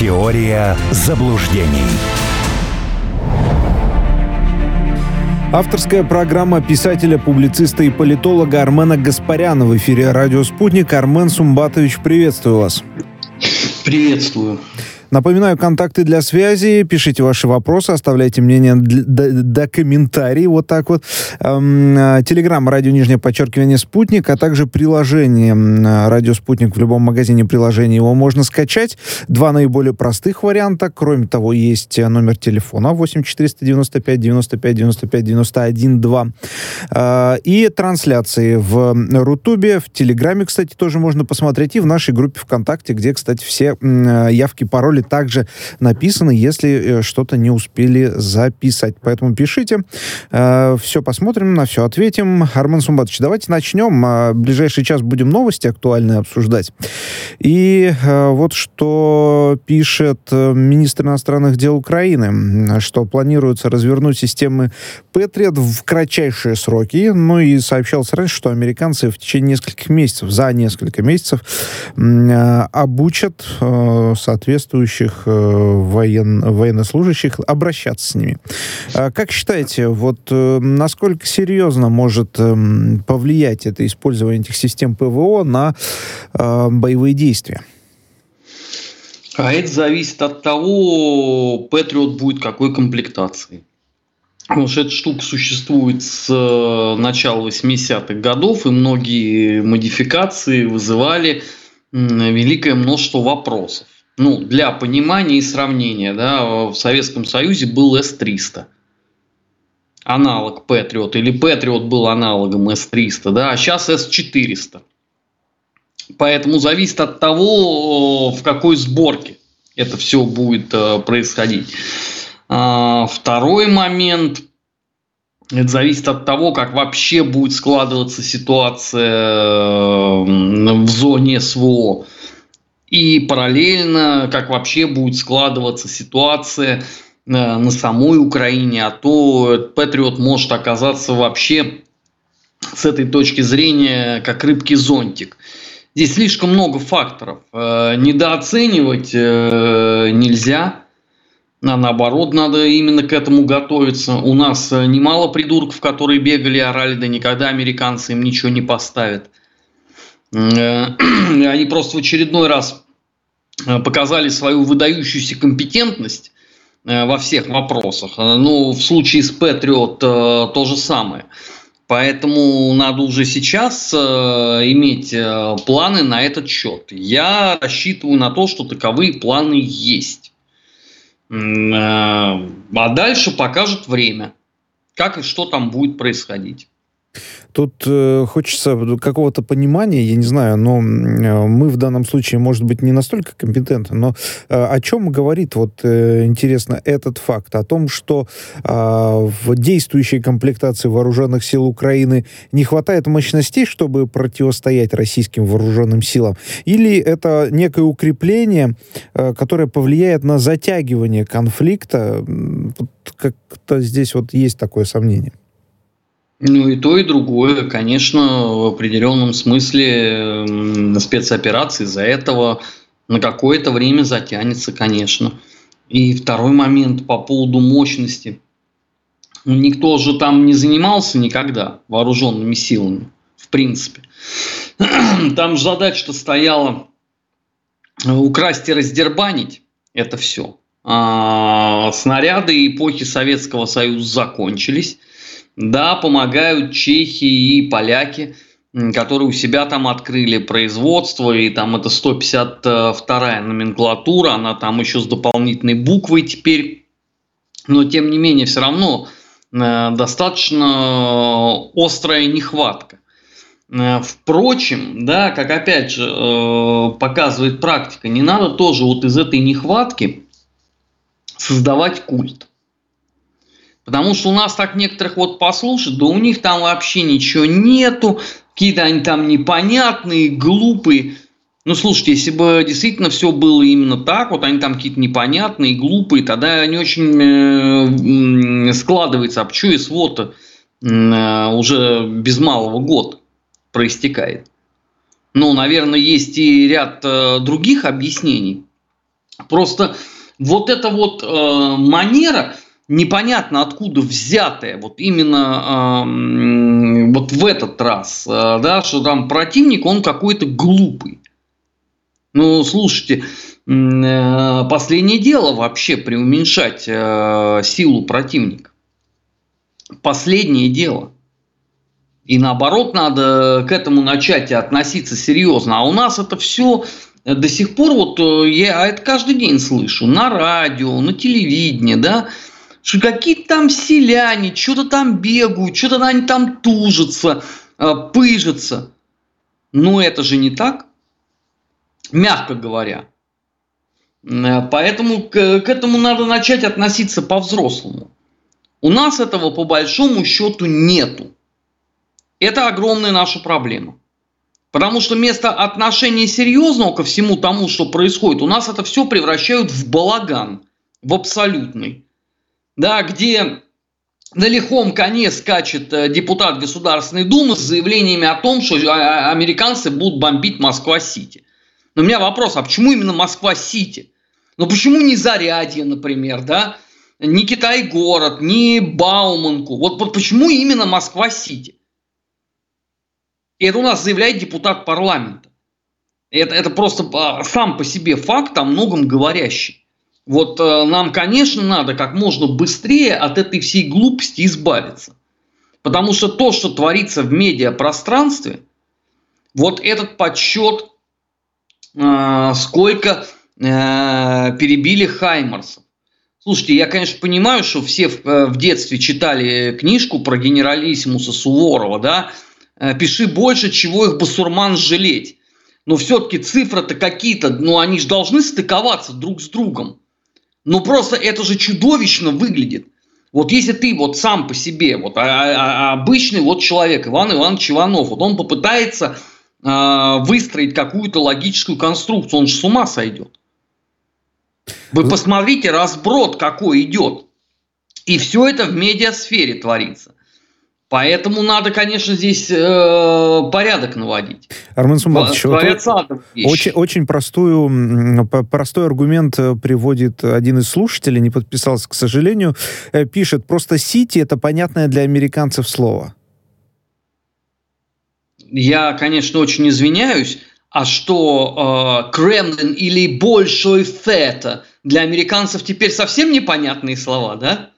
Теория заблуждений. Авторская программа писателя, публициста и политолога Армена Гаспаряна в эфире «Радио Спутник». Армен Сумбатович, приветствую вас. Приветствую. Напоминаю, контакты для связи. Пишите ваши вопросы, оставляйте мнение до, до комментарий. Вот так вот. Эм, Телеграм, радио нижнее подчеркивание «Спутник», а также приложение «Радио Спутник» в любом магазине приложений. Его можно скачать. Два наиболее простых варианта. Кроме того, есть номер телефона 8 495 95 95 91 2. И трансляции в Рутубе, в Телеграме, кстати, тоже можно посмотреть. И в нашей группе ВКонтакте, где, кстати, все явки, пароли были также написаны, если э, что-то не успели записать. Поэтому пишите. Э, все посмотрим, на все ответим. Армен Сумбатович, давайте начнем. В ближайший час будем новости актуальные обсуждать. И э, вот что пишет министр иностранных дел Украины, что планируется развернуть системы Патриот в кратчайшие сроки. Ну и сообщалось раньше, что американцы в течение нескольких месяцев, за несколько месяцев обучат соответствующие действующих э, воен, военнослужащих, обращаться с ними. А как считаете, вот э, насколько серьезно может эм, повлиять это использование этих систем ПВО на э, боевые действия? А это зависит от того, Патриот будет какой комплектации. Потому что эта штука существует с начала 80-х годов, и многие модификации вызывали великое множество вопросов ну, для понимания и сравнения, да, в Советском Союзе был С-300, аналог Patriot, или Patriot был аналогом С-300, да, а сейчас С-400. Поэтому зависит от того, в какой сборке это все будет э, происходить. А, второй момент, это зависит от того, как вообще будет складываться ситуация э, в зоне СВО и параллельно, как вообще будет складываться ситуация э, на самой Украине, а то Патриот может оказаться вообще с этой точки зрения как рыбки зонтик. Здесь слишком много факторов. Э, недооценивать э, нельзя, а наоборот, надо именно к этому готовиться. У нас немало придурков, которые бегали, орали, да никогда американцы им ничего не поставят. Они просто в очередной раз э, показали свою выдающуюся компетентность э, во всех вопросах. Э, ну, в случае с Patriot то же самое. Поэтому надо уже сейчас иметь планы на этот счет. Я рассчитываю на то, что таковые планы есть. А дальше покажет время, как и что там будет происходить. Тут э, хочется какого-то понимания, я не знаю, но э, мы в данном случае, может быть, не настолько компетентны, но э, о чем говорит, вот э, интересно, этот факт? О том, что э, в действующей комплектации вооруженных сил Украины не хватает мощностей, чтобы противостоять российским вооруженным силам? Или это некое укрепление, э, которое повлияет на затягивание конфликта? Как-то здесь вот есть такое сомнение. Ну и то, и другое, конечно, в определенном смысле спецоперации из-за этого на какое-то время затянется, конечно. И второй момент по поводу мощности. Никто же там не занимался никогда вооруженными силами, в принципе. Там же задача-то стояла э, украсть и раздербанить это все. А снаряды эпохи Советского Союза закончились. Да, помогают чехи и поляки, которые у себя там открыли производство, и там это 152-я номенклатура, она там еще с дополнительной буквой теперь. Но тем не менее, все равно э, достаточно острая нехватка. Э, впрочем, да, как опять же э, показывает практика, не надо тоже вот из этой нехватки создавать культ. Потому что у нас так некоторых вот послушать, да у них там вообще ничего нету, какие-то они там непонятные, глупые. Ну, слушайте, если бы действительно все было именно так, вот они там какие-то непонятные, глупые, тогда не очень э, складывается. А почему СВО-то э, уже без малого год проистекает? Ну, наверное, есть и ряд э, других объяснений. Просто вот эта вот э, манера, непонятно откуда взятая, вот именно э, вот в этот раз, э, да, что там противник, он какой-то глупый. Ну, слушайте, э, последнее дело вообще преуменьшать э, силу противника. Последнее дело. И наоборот, надо к этому начать относиться серьезно. А у нас это все до сих пор, вот я это каждый день слышу, на радио, на телевидении, да, что какие-то там селяне, что-то там бегают, что-то они там тужатся, э, пыжатся. Но это же не так, мягко говоря. Э, поэтому к, к этому надо начать относиться по-взрослому. У нас этого по большому счету нету. Это огромная наша проблема. Потому что вместо отношения серьезного ко всему тому, что происходит, у нас это все превращают в балаган, в абсолютный да, где на лихом коне скачет э, депутат Государственной Думы с заявлениями о том, что а, а, американцы будут бомбить Москва-Сити. Но у меня вопрос, а почему именно Москва-Сити? Ну почему не Зарядье, например, да? Не Китай-город, не Бауманку. Вот, почему именно Москва-Сити? И это у нас заявляет депутат парламента. Это, это просто а, сам по себе факт о многом говорящий. Вот э, нам, конечно, надо как можно быстрее от этой всей глупости избавиться. Потому что то, что творится в медиапространстве, вот этот подсчет, э, сколько э, перебили Хаймарсов. Слушайте, я, конечно, понимаю, что все в, детстве читали книжку про генералиссимуса Суворова, да, «Пиши больше, чего их басурман жалеть». Но все-таки цифры-то какие-то, ну, они же должны стыковаться друг с другом. Ну просто это же чудовищно выглядит. Вот если ты вот сам по себе, вот а, а, а обычный вот человек, Иван Иванович Иванов, вот он попытается э, выстроить какую-то логическую конструкцию, он же с ума сойдет. Вы посмотрите, разброд какой идет. И все это в медиасфере творится. Поэтому надо, конечно, здесь э, порядок наводить. Армен Сумбатович, вот очень, очень простую, простой аргумент э, приводит один из слушателей, не подписался, к сожалению, э, пишет, просто Сити это понятное для американцев слово. Я, конечно, очень извиняюсь, а что э, Kremlin или Bolshoi Theater для американцев теперь совсем непонятные слова, да?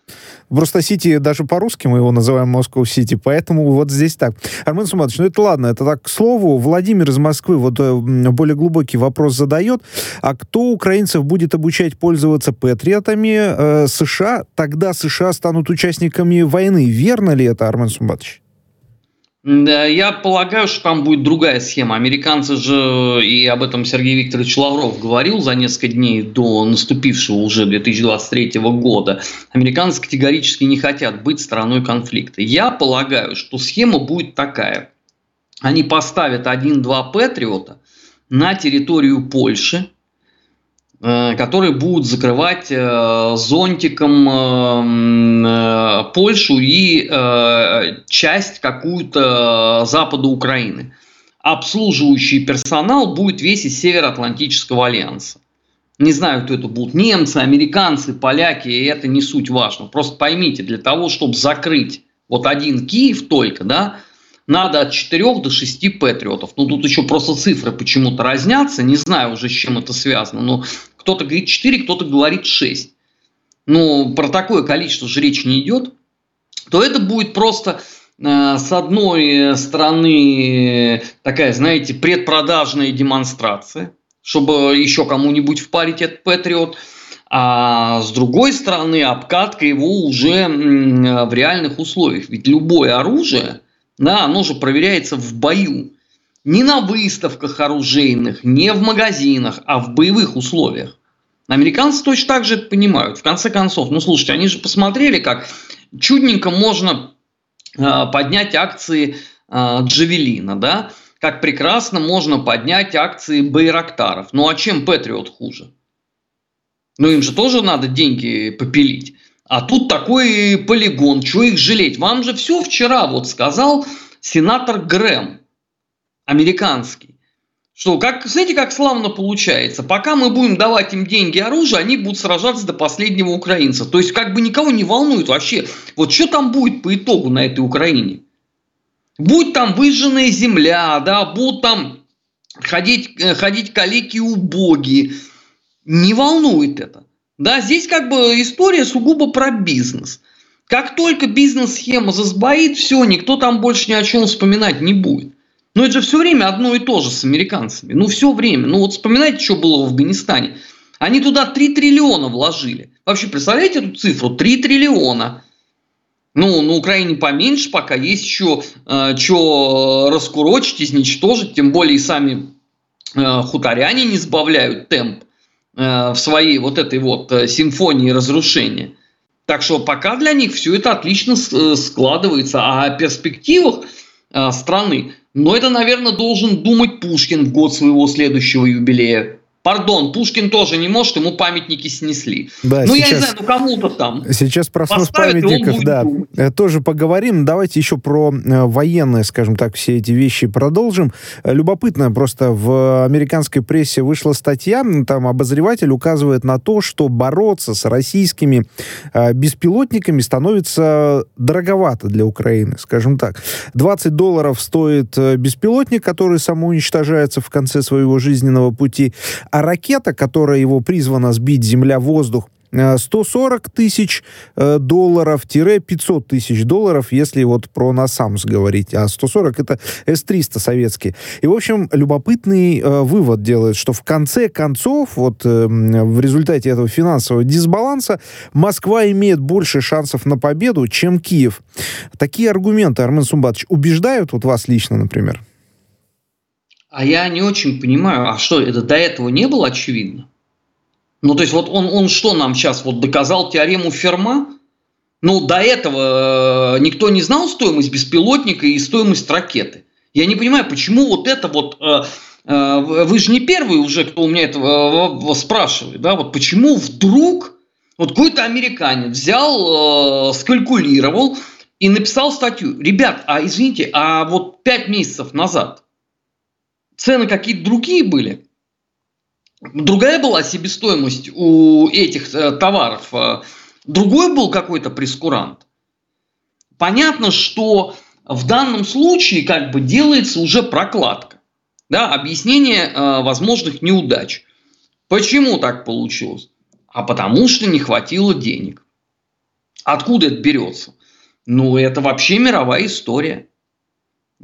Просто Сити даже по-русски мы его называем Москва Сити, поэтому вот здесь так. Армен Сумбатович, ну это ладно, это так к слову. Владимир из Москвы вот э, более глубокий вопрос задает. А кто украинцев будет обучать пользоваться патриотами э, США? Тогда США станут участниками войны. Верно ли это, Армен Сумбатович? Я полагаю, что там будет другая схема. Американцы же, и об этом Сергей Викторович Лавров говорил за несколько дней до наступившего уже 2023 года, американцы категорически не хотят быть стороной конфликта. Я полагаю, что схема будет такая. Они поставят один-два Патриота на территорию Польши, которые будут закрывать э, зонтиком э, Польшу и часть какую-то запада Украины. Обслуживающий персонал будет весь из Североатлантического альянса. Не знаю, кто это будут. Немцы, американцы, поляки, и это не суть важно. Просто поймите, для того, чтобы закрыть вот один Киев только, да, надо от 4 до 6 патриотов. Ну, тут еще просто цифры почему-то разнятся. Не знаю уже, с чем это связано. Но кто-то говорит 4, кто-то говорит 6. Ну, про такое количество же речь не идет. То это будет просто э, с одной стороны такая, знаете, предпродажная демонстрация, чтобы еще кому-нибудь впарить этот патриот. А с другой стороны, обкатка его уже в реальных условиях. Ведь любое оружие – да, оно же проверяется в бою. Не на выставках оружейных, не в магазинах, а в боевых условиях. Американцы точно так же это понимают. В конце концов, ну слушайте, они же посмотрели, как чудненько можно э, поднять акции э, Джавелина, да? Как прекрасно можно поднять акции Байрактаров. Ну а чем Патриот хуже? Ну им же тоже надо деньги попилить. А тут такой полигон, что их жалеть? Вам же все вчера вот сказал сенатор Грэм, американский, Что, как, знаете, как славно получается? Пока мы будем давать им деньги и оружие, они будут сражаться до последнего украинца. То есть, как бы никого не волнует вообще, вот что там будет по итогу на этой Украине. Будь там выжженная земля, да, будут там ходить, э, ходить калеки убогие. Не волнует это. Да, здесь как бы история сугубо про бизнес. Как только бизнес-схема засбоит, все, никто там больше ни о чем вспоминать не будет. Но это же все время одно и то же с американцами. Ну, все время. Ну, вот вспоминайте, что было в Афганистане. Они туда 3 триллиона вложили. Вообще, представляете эту цифру? 3 триллиона. Ну, на Украине поменьше, пока есть еще э, что раскурочить, изничтожить. Тем более и сами э, хуторяне не сбавляют темп э, в своей вот этой вот э, симфонии разрушения. Так что пока для них все это отлично э, складывается. А о перспективах э, страны но это, наверное, должен думать Пушкин в год своего следующего юбилея. Пардон, Пушкин тоже не может, ему памятники снесли. Да, ну, сейчас, я не знаю, ну кому-то там. Сейчас про снос памятников, да, думать. Э, тоже поговорим. Давайте еще про э, военные, скажем так, все эти вещи продолжим. Э, любопытно, просто в американской прессе вышла статья, там обозреватель указывает на то, что бороться с российскими беспилотниками становится дороговато для Украины, скажем так. 20 долларов стоит беспилотник, который самоуничтожается в конце своего жизненного пути, а ракета, которая его призвана сбить земля-воздух, 140 э, тысяч э, долларов-500 тысяч долларов, если вот про НАСАМС говорить. А 140 это С-300 советские. И, в общем, любопытный э, вывод делает, что в конце концов, вот э, в результате этого финансового дисбаланса, Москва имеет больше шансов на победу, чем Киев. Такие аргументы, Армен Сумбатович, убеждают вот вас лично, например? А я не очень понимаю, а что, это до этого не было очевидно? Ну, то есть, вот он, он что нам сейчас вот доказал теорему Ферма? Ну, до этого э, никто не знал стоимость беспилотника и стоимость ракеты. Я не понимаю, почему вот это вот... Э, э, вы же не первый уже, кто у меня это спрашивает, да, вот почему вдруг вот какой-то американец взял, скалькулировал и написал статью. Ребят, а извините, а вот пять месяцев назад цены какие-то другие были. Другая была себестоимость у этих э, товаров. Э, другой был какой-то прескурант. Понятно, что в данном случае как бы делается уже прокладка. Да, объяснение э, возможных неудач. Почему так получилось? А потому что не хватило денег. Откуда это берется? Ну, это вообще мировая история.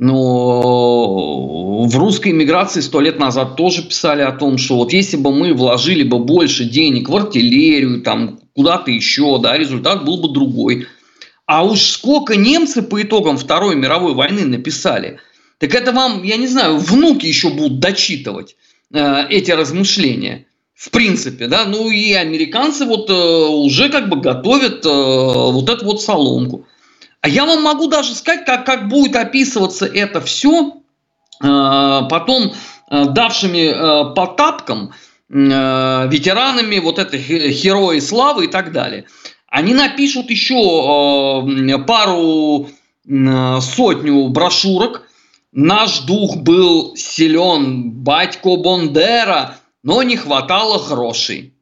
Но в русской миграции сто лет назад тоже писали о том, что вот если бы мы вложили бы больше денег в артиллерию, там куда-то еще, да, результат был бы другой. А уж сколько немцы по итогам Второй мировой войны написали, так это вам, я не знаю, внуки еще будут дочитывать э, эти размышления. В принципе, да, ну и американцы вот э, уже как бы готовят э, вот эту вот соломку. А я вам могу даже сказать, как, как будет описываться это все э, потом э, давшими э, по тапкам ветеранами вот этой герои славы и так далее. Они напишут еще пару сотню брошюрок. Наш дух был силен, батько Бондера, но не хватало грошей.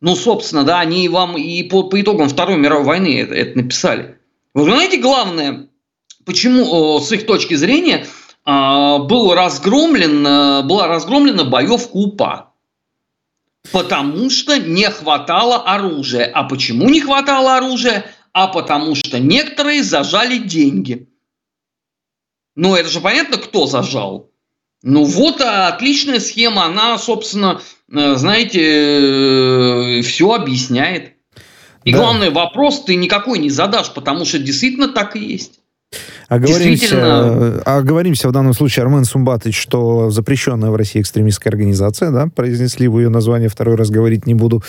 Ну, собственно, да, они вам и по, по итогам Второй мировой войны это, это написали. Вы знаете, главное, почему с их точки зрения а, был разгромлен, была разгромлена боевка УПА? Потому что не хватало оружия. А почему не хватало оружия? А потому что некоторые зажали деньги. Ну, это же понятно, кто зажал. Ну вот отличная схема, она, собственно, э, знаете, э, все объясняет. И да. главный вопрос ты никакой не задашь, потому что действительно так и есть. Оговоримся, оговоримся в данном случае, Армен Сумбатович, что запрещенная в России экстремистская организация, да, произнесли вы ее название, второй раз говорить не буду.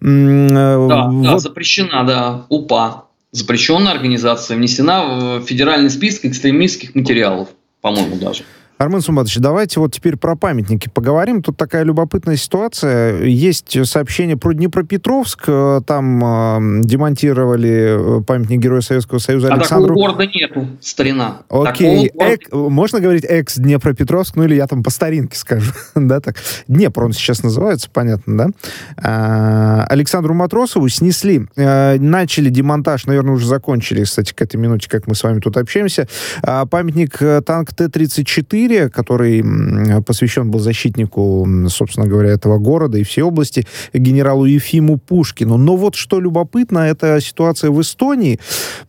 Э, да, вот. да запрещена, да, УПА. Запрещенная организация, внесена в федеральный список экстремистских материалов, по-моему, даже. Армен Сумбатович, давайте вот теперь про памятники поговорим. Тут такая любопытная ситуация. Есть сообщение про Днепропетровск. Э, там э, демонтировали э, памятник Героя Советского Союза а Александру. такого города нету, старина. Окей. Эк, можно говорить экс-Днепропетровск, ну или я там по старинке скажу. да, так. Днепр он сейчас называется, понятно, да? А, Александру Матросову снесли. А, начали демонтаж, наверное, уже закончили, кстати, к этой минуте, как мы с вами тут общаемся. А, памятник танк Т-34 Сибири, который посвящен был защитнику, собственно говоря, этого города и всей области, генералу Ефиму Пушкину. Но вот что любопытно, это ситуация в Эстонии.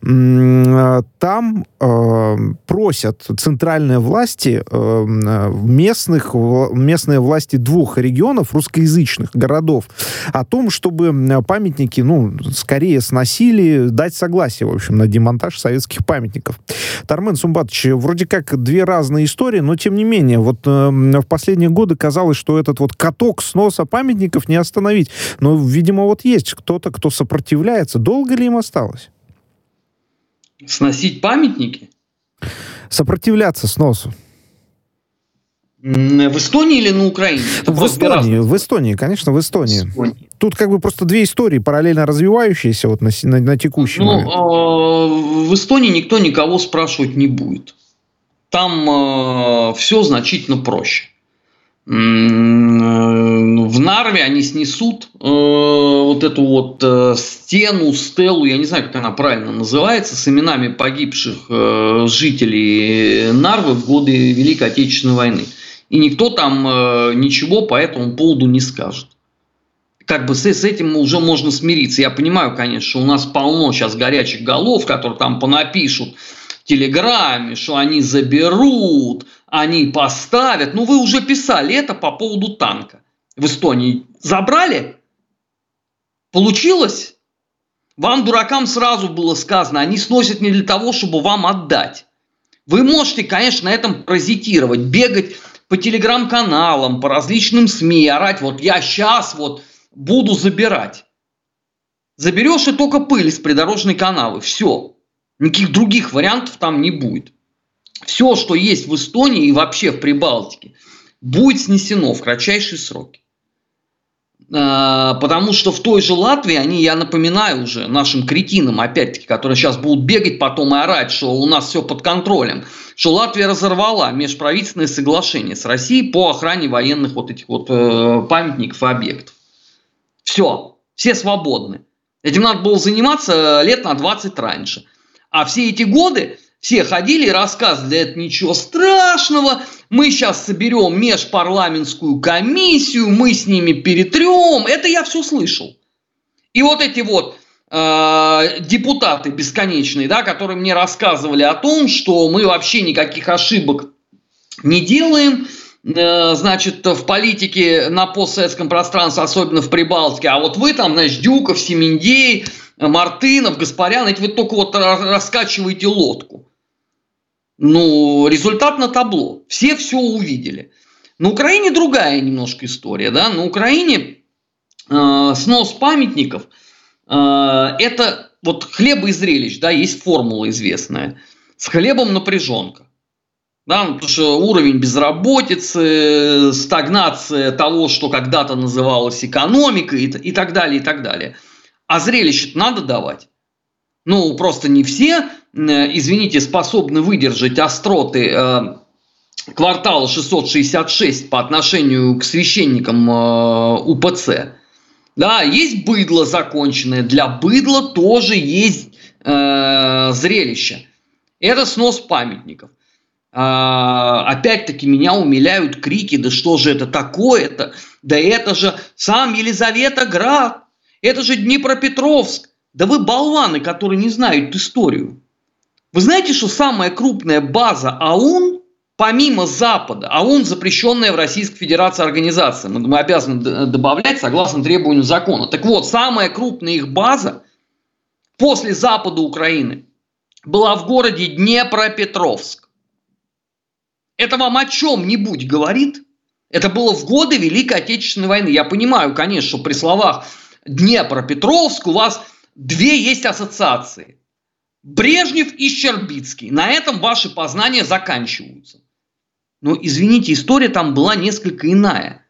Там э, просят центральные власти, э, местных, местные власти двух регионов, русскоязычных городов, о том, чтобы памятники, ну, скорее сносили, дать согласие, в общем, на демонтаж советских памятников. Тармен Сумбатович, вроде как две разные истории, но тем не менее, вот э, в последние годы казалось, что этот вот каток сноса памятников не остановить. Но, видимо, вот есть кто-то, кто сопротивляется. Долго ли им осталось? Сносить памятники? Сопротивляться сносу. В Эстонии или на Украине? Это в Эстонии, в Эстонии, конечно, в Эстонии. в Эстонии. Тут как бы просто две истории параллельно развивающиеся вот на, на, на текущий ну, момент. Э, в Эстонии никто никого спрашивать не будет. Там э, все значительно проще. В Нарве они снесут э, вот эту вот э, стену, стелу, я не знаю, как она правильно называется, с именами погибших э, жителей Нарвы в годы Великой Отечественной войны. И никто там э, ничего по этому поводу не скажет. Как бы с, с этим уже можно смириться. Я понимаю, конечно, что у нас полно сейчас горячих голов, которые там понапишут Телеграме, что они заберут, они поставят. Ну, вы уже писали это по поводу танка в Эстонии. Забрали? Получилось? Вам, дуракам, сразу было сказано, они сносят не для того, чтобы вам отдать. Вы можете, конечно, на этом паразитировать, бегать по телеграм-каналам, по различным СМИ, орать, вот я сейчас вот буду забирать. Заберешь и только пыль из придорожной канавы. Все. Никаких других вариантов там не будет. Все, что есть в Эстонии и вообще в Прибалтике, будет снесено в кратчайшие сроки. А, потому что в той же Латвии они, я напоминаю уже нашим кретинам, опять-таки, которые сейчас будут бегать потом и орать, что у нас все под контролем, что Латвия разорвала межправительственное соглашение с Россией по охране военных вот этих вот э, памятников и объектов. Все, все свободны. Этим надо было заниматься лет на 20 раньше. А все эти годы все ходили и рассказывали, это ничего страшного, мы сейчас соберем межпарламентскую комиссию, мы с ними перетрем. Это я все слышал. И вот эти вот э, депутаты бесконечные, да, которые мне рассказывали о том, что мы вообще никаких ошибок не делаем, э, значит, в политике на постсоветском пространстве, особенно в Прибалтике, а вот вы там, значит, Дюков, Семендей, Мартынов, Гаспарян, эти вы только вот раскачиваете лодку. Ну, результат на табло. Все все увидели. На Украине другая немножко история. Да? На Украине э, снос памятников э, это вот хлеба и зрелищ, да, есть формула известная. С хлебом напряженка. Да, потому что уровень безработицы, стагнация того, что когда-то называлось экономикой и, и так далее, и так далее – а зрелище надо давать. Ну, просто не все, извините, способны выдержать остроты э, квартала 666 по отношению к священникам э, УПЦ. Да, есть быдло законченное, для быдла тоже есть э, зрелище. Это снос памятников. А, опять-таки меня умиляют крики, да что же это такое-то? Да это же сам Елизавета Град, это же Днепропетровск. Да вы болваны, которые не знают историю. Вы знаете, что самая крупная база АУН, помимо Запада, АУН запрещенная в Российской Федерации организация, мы, мы обязаны добавлять согласно требованию закона. Так вот, самая крупная их база после Запада Украины была в городе Днепропетровск. Это вам о чем-нибудь говорит? Это было в годы Великой Отечественной войны. Я понимаю, конечно, что при словах Днепропетровск у вас две есть ассоциации. Брежнев и Щербицкий. На этом ваши познания заканчиваются. Но, извините, история там была несколько иная.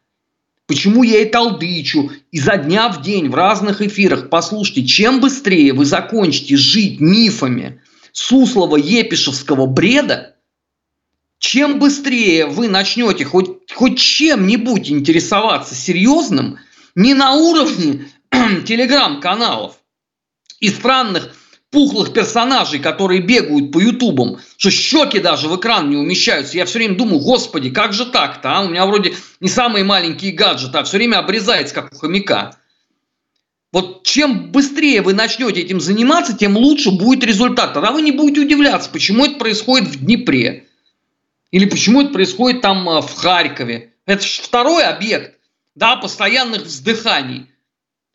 Почему я и толдычу изо дня в день в разных эфирах? Послушайте, чем быстрее вы закончите жить мифами Суслова Епишевского бреда, чем быстрее вы начнете хоть, хоть чем-нибудь интересоваться серьезным, не на уровне телеграм-каналов и странных пухлых персонажей, которые бегают по ютубам, что щеки даже в экран не умещаются. Я все время думаю, господи, как же так-то, а? У меня вроде не самые маленькие гаджеты, а все время обрезается, как у хомяка. Вот чем быстрее вы начнете этим заниматься, тем лучше будет результат. Тогда вы не будете удивляться, почему это происходит в Днепре. Или почему это происходит там а, в Харькове. Это второй объект да, постоянных вздыханий.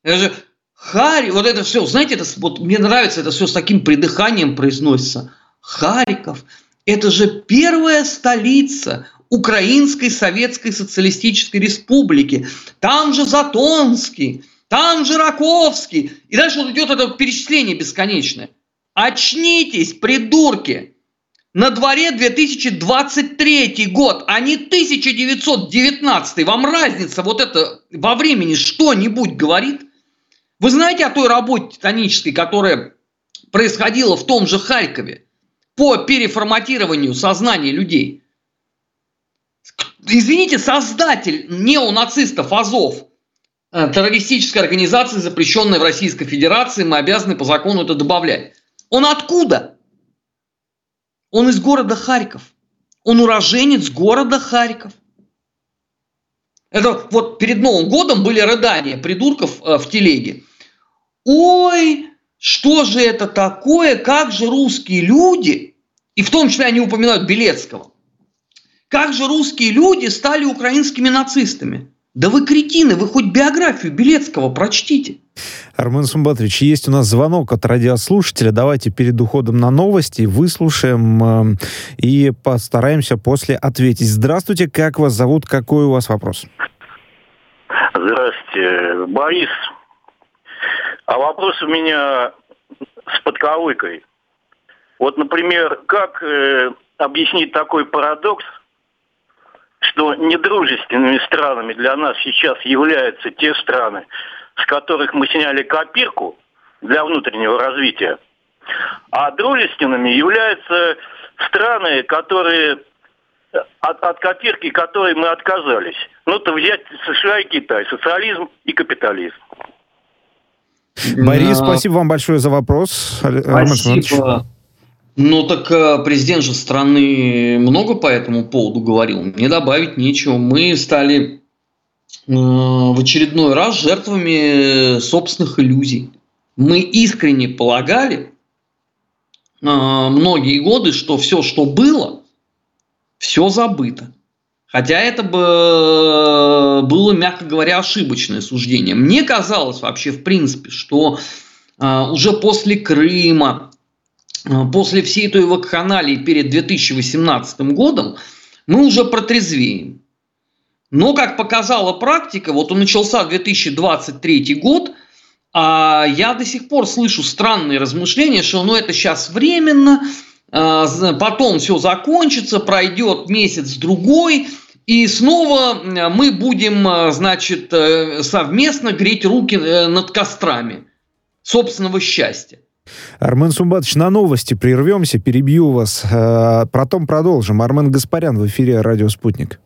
Это же Харь, вот это все, знаете, это, вот мне нравится это все с таким придыханием произносится. Харьков – это же первая столица Украинской Советской Социалистической Республики. Там же Затонский, там же Раковский. И дальше вот идет это перечисление бесконечное. Очнитесь, придурки! На дворе 2023 год, а не 1919. Вам разница вот это во времени что-нибудь говорит? Вы знаете о той работе титанической, которая происходила в том же Харькове по переформатированию сознания людей? Извините, создатель неонацистов Азов, э, террористической организации, запрещенной в Российской Федерации, мы обязаны по закону это добавлять. Он откуда? Он из города Харьков. Он уроженец города Харьков. Это вот перед Новым годом были рыдания придурков э, в телеге ой, что же это такое, как же русские люди, и в том числе они упоминают Белецкого, как же русские люди стали украинскими нацистами. Да вы кретины, вы хоть биографию Белецкого прочтите. Армен Сумбатович, есть у нас звонок от радиослушателя. Давайте перед уходом на новости выслушаем э, и постараемся после ответить. Здравствуйте, как вас зовут, какой у вас вопрос? Здравствуйте, Борис а вопрос у меня с подковыкой. Вот, например, как э, объяснить такой парадокс, что недружественными странами для нас сейчас являются те страны, с которых мы сняли копирку для внутреннего развития, а дружественными являются страны, которые от, от копирки которой мы отказались. Ну, то взять США и Китай, социализм и капитализм. Борис, спасибо вам большое за вопрос. Спасибо. Ну так э, президент же страны много по этому поводу говорил. Мне добавить нечего. Мы стали э, в очередной раз жертвами собственных иллюзий. Мы искренне полагали э, многие годы, что все, что было, все забыто. Хотя это бы э, было, мягко говоря, ошибочное суждение. Мне казалось вообще, в принципе, что э, уже после Крыма, э, после всей той вакханалии перед 2018 годом, мы уже протрезвеем. Но, как показала практика, вот он начался 2023 год, а я до сих пор слышу странные размышления, что ну это сейчас временно, потом все закончится, пройдет месяц-другой, и снова мы будем, э, значит, э, совместно греть руки э, над кострами собственного счастья. Армен Сумбатович, на новости прервемся, перебью вас. Потом продолжим. Армен Гаспарян в эфире «Радио Спутник».